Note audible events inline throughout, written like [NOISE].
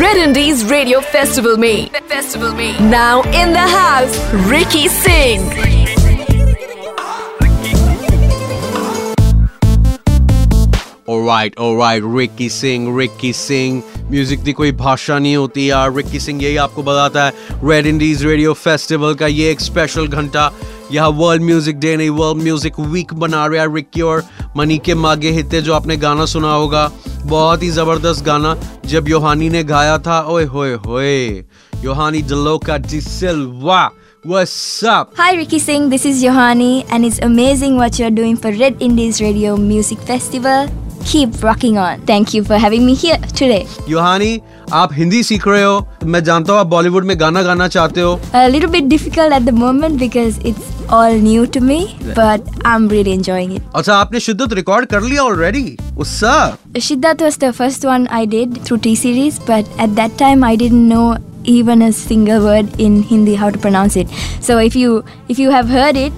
Red Indies Radio Festival me. Festival me. Now in the house Ricky Singh All right, all right, Ricky Singh, Ricky Singh. Music की कोई भाषा नहीं होती यार। Ricky Singh यही आपको बताता है। रेड इंडीज रेडियो फेस्टिवल का ये एक स्पेशल घंटा। यहाँ वर्ल्ड म्यूज़िक डे नहीं वर्ल्ड म्यूज़िक वीक बना रहा है रिक्की और मनी के मागे हिते जो आपने गाना सुना होगा। बहुत ही ज़बरदस्त गाना। जब योहानी ने गाया था ओए होए होए। योहानी का de Silva What's up? Hi Ricky Singh, this is Johanni and it's amazing what you're doing for Red Indies Radio Music Festival. Keep rocking on. Thank you for having me here today. Yohani आप हिंदी सीख रहे हो मैं जानता हूँ आप बॉलीवुड में गाना गाना चाहते हो A little bit difficult at the moment because it's all new to me, but I'm really enjoying it. अच्छा आपने शिद्दत रिकॉर्ड कर लिया ऑलरेडी उससा Shiddat was the first one I did through T series, but at that time I didn't know even a single word in Hindi how to pronounce it. So if you if you have heard it,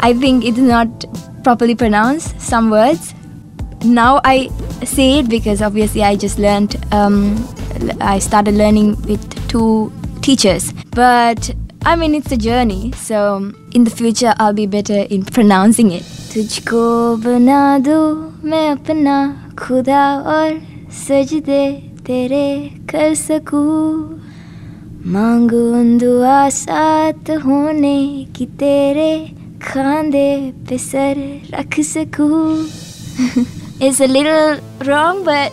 I think it's not properly pronounced some words. Now I say it because obviously I just learned. Um, I started learning with two teachers, but I mean it's a journey. So in the future I'll be better in pronouncing it. तुझको बना दूँ मैं अपना खुदा और सजदे तेरे कर सकूँ मांगू दुआ साथ होने की तेरे खांदे पे सर रख सकूं [LAUGHS] It's a little wrong, but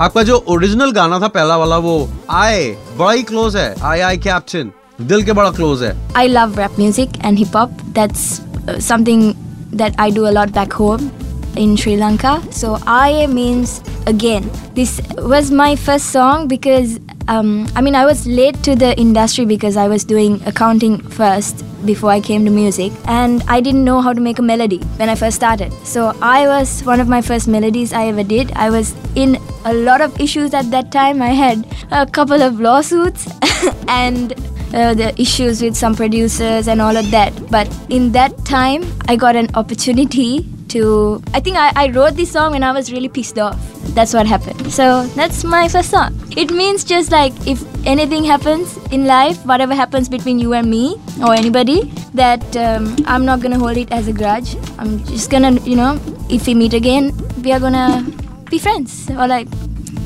आपका जो ओरिजिनल गाना था पहला वाला वो आए बड़ा ही क्लोज है आए आए कैप्टन दिल के बड़ा क्लोज है love rap music and hip hop. That's uh, something that I do a lot back home in Sri Lanka. So I means again. This was my first song because um, I mean I was late to the industry because I was doing accounting first before I came to music and I didn't know how to make a melody when I first started. So I was one of my first melodies I ever did. I was in a lot of issues at that time. I had a couple of lawsuits [LAUGHS] and uh, the issues with some producers and all of that. But in that time, I got an opportunity to. I think I, I wrote this song when I was really pissed off. That's what happened. So that's my first song. It means just like if anything happens in life, whatever happens between you and me or anybody, that um, I'm not gonna hold it as a grudge. I'm just gonna, you know, if we meet again, we are gonna be friends or like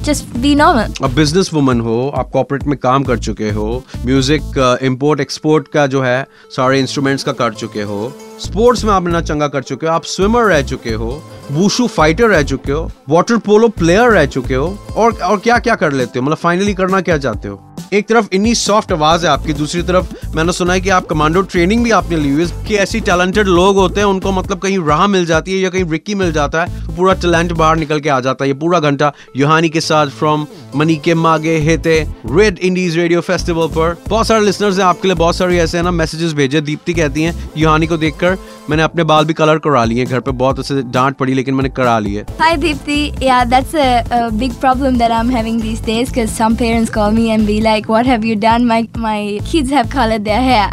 just be normal. अब business woman हो आप corporate में काम कर चुके हो music import export का जो है सारे इंस्ट्रूमेंट्स का कर चुके हो स्पोर्ट्स में आप इतना चंगा कर चुके हो, आप स्विमर रह चुके हो, वूशू फाइटर रह चुके हो, वाटर पोलो प्लेयर रह चुके हो, और और क्या क्या कर लेते हो? मतलब फाइनली करना क्या चाहते हो? एक तरफ़ इतनी सॉफ्ट आवाज़ है आपकी दूसरी तरफ़ मैंने सुना है कि आप कमांडो ट्रेनिंग भी आपने ली हुई है कि ऐसी टैलेंटेड लोग होते हैं उनको मतलब कहीं राह मिल जाती है या कहीं रिक्की मिल जाता है तो पूरा टैलेंट बाहर निकल के आ जाता है। ये पूरा घंटा युहानी के साथ फ्रॉम मनी के मागे हेते रेड इंडीज रेडियो फेस्टिवल पर। बहुत सारे लिसनर्स हैं आपके लिए बहुत सारे ऐसे ना मैसेजेस भेजे। दीप्ति कहती हैं युहानी को देखकर मैंने अपने बाल भी कलर करा लिए घर पे बहुत ऐसे डांट पड़ी लेकिन मैंने करा लिए। Hi Deepthi. Yeah, that's a, a big problem that I'm having these days because some parents call me and be like, "What have you done? My my kids have colored their hair."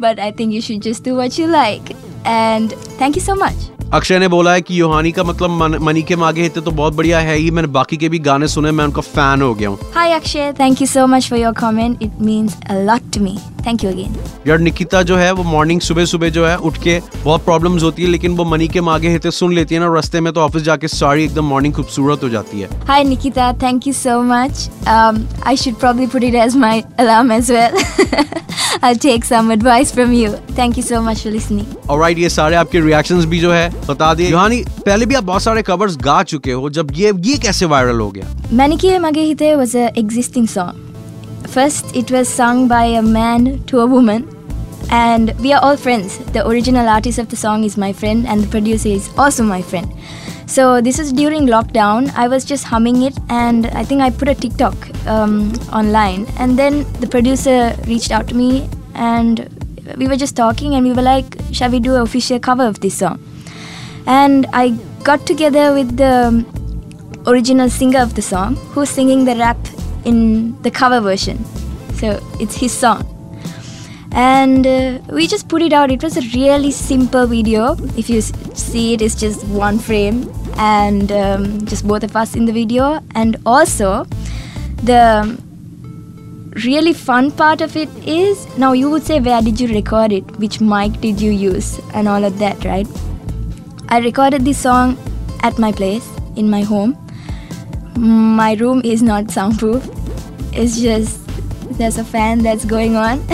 but I think you should just do what you like. And thank you so much. Akshay ने बोला है कि योहानी का मतलब मन, money के मागे हिते तो बहुत बढ़िया है ही मैंने बाकी के भी गाने सुने मैं उनका फ़ैन हो गया हूँ hi Akshay thank you so much for your comment it means a lot me me. Thank you again यार निकिता जो है वो मॉर्निंग सुबह सुबह जो है उठ के बहुत प्रॉब्लम होती है लेकिन वो मनी के मागे हिते सुन लेती है ना रस्ते में तो ऑफ़िस जाके सारी एकदम मॉर्निंग खूबसूरत हो जाती है। Hi Nikita. Thank you so much I should probably put it as my alarm as well I take some advice from you thank you so much for listening alright ये सारे आपके रिएक्शंस भी जो है बता दिए। यानी पहले भी आप बहुत सारे कवर्स गा चुके हो जब ये ये कैसे वायरल हो गया? मैंने किए Mage Hithe was a existing song First, it was sung by a man to a woman, and we are all friends. The original artist of the song is my friend, and the producer is also my friend. So, this was during lockdown. I was just humming it, and I think I put a TikTok um, online. And then the producer reached out to me, and we were just talking, and we were like, Shall we do an official cover of this song? And I got together with the original singer of the song who's singing the rap in the cover version. So it's his song. And uh, we just put it out. It was a really simple video. If you see it, it's just one frame. and um, just both of us in the video. And also, the really fun part of it is now you would say, Where did you record it? Which mic did you use? And all of that, right? I recorded this song at my place in my home. My room is not soundproof, it's just there's a fan that's going on. [LAUGHS]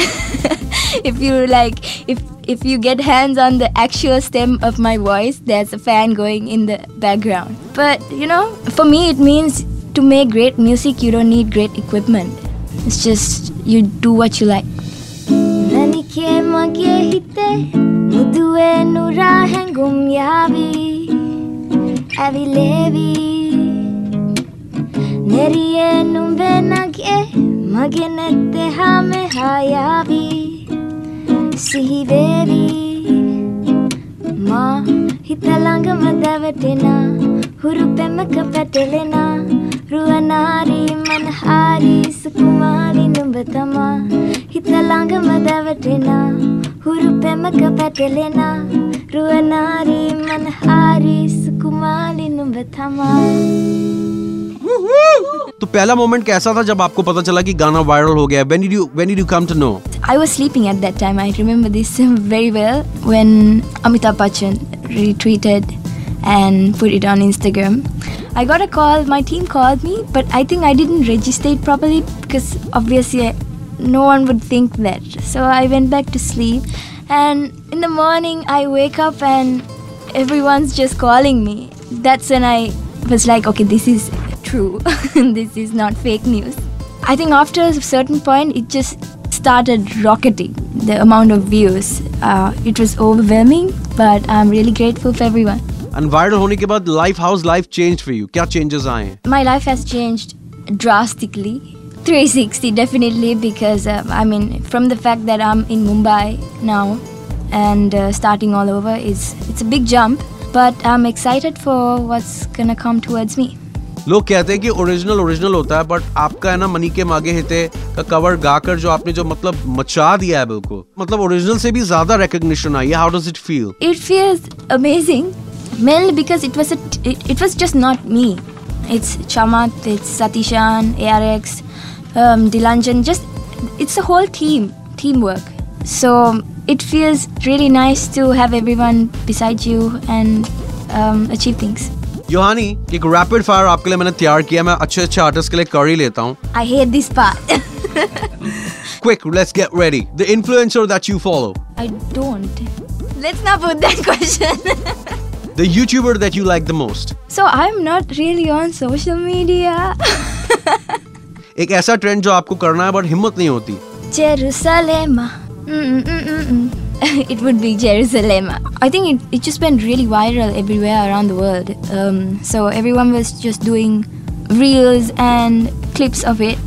if you like, if if you get hands on the actual stem of my voice, there's a fan going in the background. But you know, for me, it means to make great music, you don't need great equipment. It's just you do what you like. ನೆರಿಯೇ ನುಂಬೆನಗೆ ಮಗಿನತ್ತೆ ಹಾಮೆ ಹಾಯಾವಿ ಸಿಹಿವೇವಿ ಮಾ ಹಿತಲಂಗ ಮದವಟಿನ ಹುರುಪೆಮಕ ಪೆಟಲಿನ රුවනාරී මනහාරී සුකුමාරි නුඹතමා හිතළඟම දැවටෙනා හුරු පෙමක පැටලෙනා රුවනාරී මනහාරී සුකුමාලි නුඹ තමා. तो पहला मोमेंट कैसा था जब आपको पता चला कि गाना वायरल हो गया when did you when did you come to know I was sleeping at that time. I remember this very well when Amitabh Bachchan retweeted and put it on Instagram. I got a call, my team called me, but I think I didn't register it properly because obviously no one would think that. So I went back to sleep, and in the morning I wake up and everyone's just calling me. That's when I was like, okay, this is true. [LAUGHS] this is not fake news. I think after a certain point, it just started rocketing the amount of views. Uh, it was overwhelming, but I'm really grateful for everyone. And viral होने के बाद life how's life changed for you? क्या changes आए हैं? My life has changed drastically. 360 definitely because uh, I mean from the fact that I'm in Mumbai now and uh, starting all over is it's a big jump but I'm excited for what's gonna come towards me. लोग कहते हैं कि original original होता है but आपका है ना money के मागे हिते का कवर गाकर जो आपने जो मतलब मचा दिया है बिल्कुल। मतलब ओरिजिनल से भी ज़्यादा recognition I how does it feel it feels amazing man because it was it was just not me it's Chamath it's Satheeshan एआरएक्स um dilanjan just it's a whole team teamwork. So it feels really nice to have everyone beside you and um, achieve things. Yohani एक rapid fire आपके लिए मैंने तैयार किया मैं अच्छे अच्छे artist के लिए कर ही लेता हूँ। I hate this part quick let's get ready the influencer that you follow I don't let's not put that question the YouTuber that you like the most so I am not really on social media एक ऐसा trend जो आपको करना है but हिम्मत नहीं होती। Jerusalem. Mm-mm-mm-mm. [LAUGHS] it would be Jerusalem. I think it, it just went really viral everywhere around the world. Um, so everyone was just doing reels and clips of it.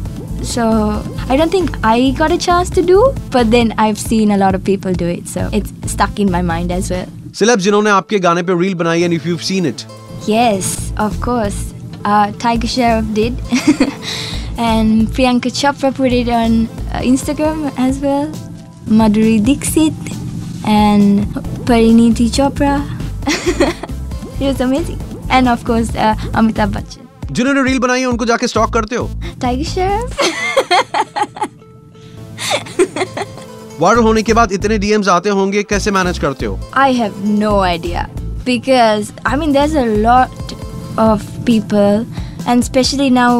So I don't think I got a chance to do, but then I've seen a lot of people do it. So it's stuck in my mind as well. Celeb जिन्होंने आपके गाने पे reel बनाई and if you seen it Yes, of course. Uh, Tiger Sheriff did. [LAUGHS] and Priyanka Chopra put it on uh, Instagram as well. Madhuri Dixit and Pariniti Chopra. it was amazing. And of course, uh, Amitabh Bachchan. जिन्होंने reel बनाई है उनको जाके stock करते हो Tiger Sheriff? Viral होने के बाद इतने डीएम्स आते होंगे कैसे मैनेज करते हो I have no idea because I mean there's a lot of people and especially now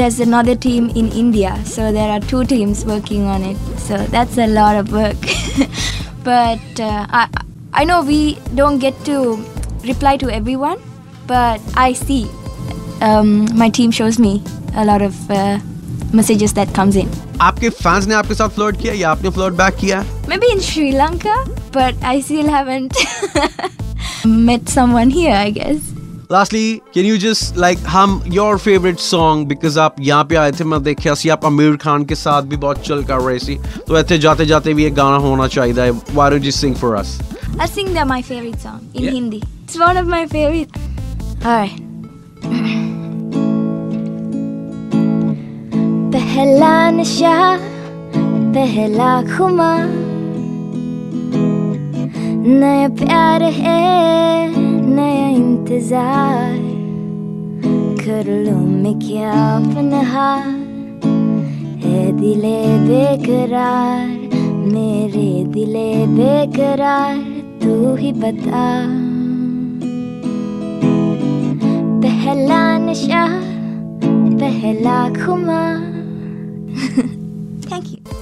there's another team in India so there are two teams working on it so that's a lot of work but uh, I I know we don't get to reply to everyone but I see um, my team shows me a lot of uh, messages that comes in आपके fans ने आपके साथ flirt किया या आपने flirt back किया Maybe in Sri Lanka, but I still haven't [LAUGHS] met someone here, I guess. Lastly, can you just like hum your favorite song because आप यहाँ पे आए थे मैं देखा सी आप आमिर खान के साथ भी बहुत चल कर रहे सी तो ऐसे जाते जाते भी एक गाना होना चाहिए Why don't you sing for us? I think they're my favorite song in Yeah. Hindi. It's one of my favorite. Alright. पहला नशा पहला खुमार नया प्यार है नया इंतज़ार कर लो मैं क्या पनहा है दिले बेकरार, मेरे दिले बेकरार, तू ही बता। पहला नशा, पहला खुमा [LAUGHS]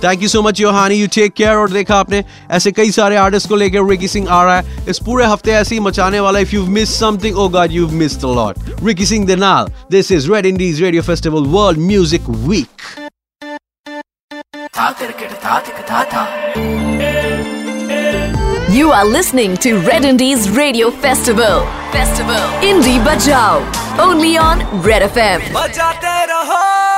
thank you so much Yohani you take care और देखा आपने ऐसे कई सारे आर्टिस्ट को लेकर रिकी सिंह आ रहा है इस पूरे हफ़्ते ऐसे ही मचाने वाला if you miss something oh God you missed a lot Ricky Singh the नाल this is red indies radio festival world music week You are listening to Red Indies Radio Festival. Festival. Indie Bajao. Only on Red FM. बजाते रहो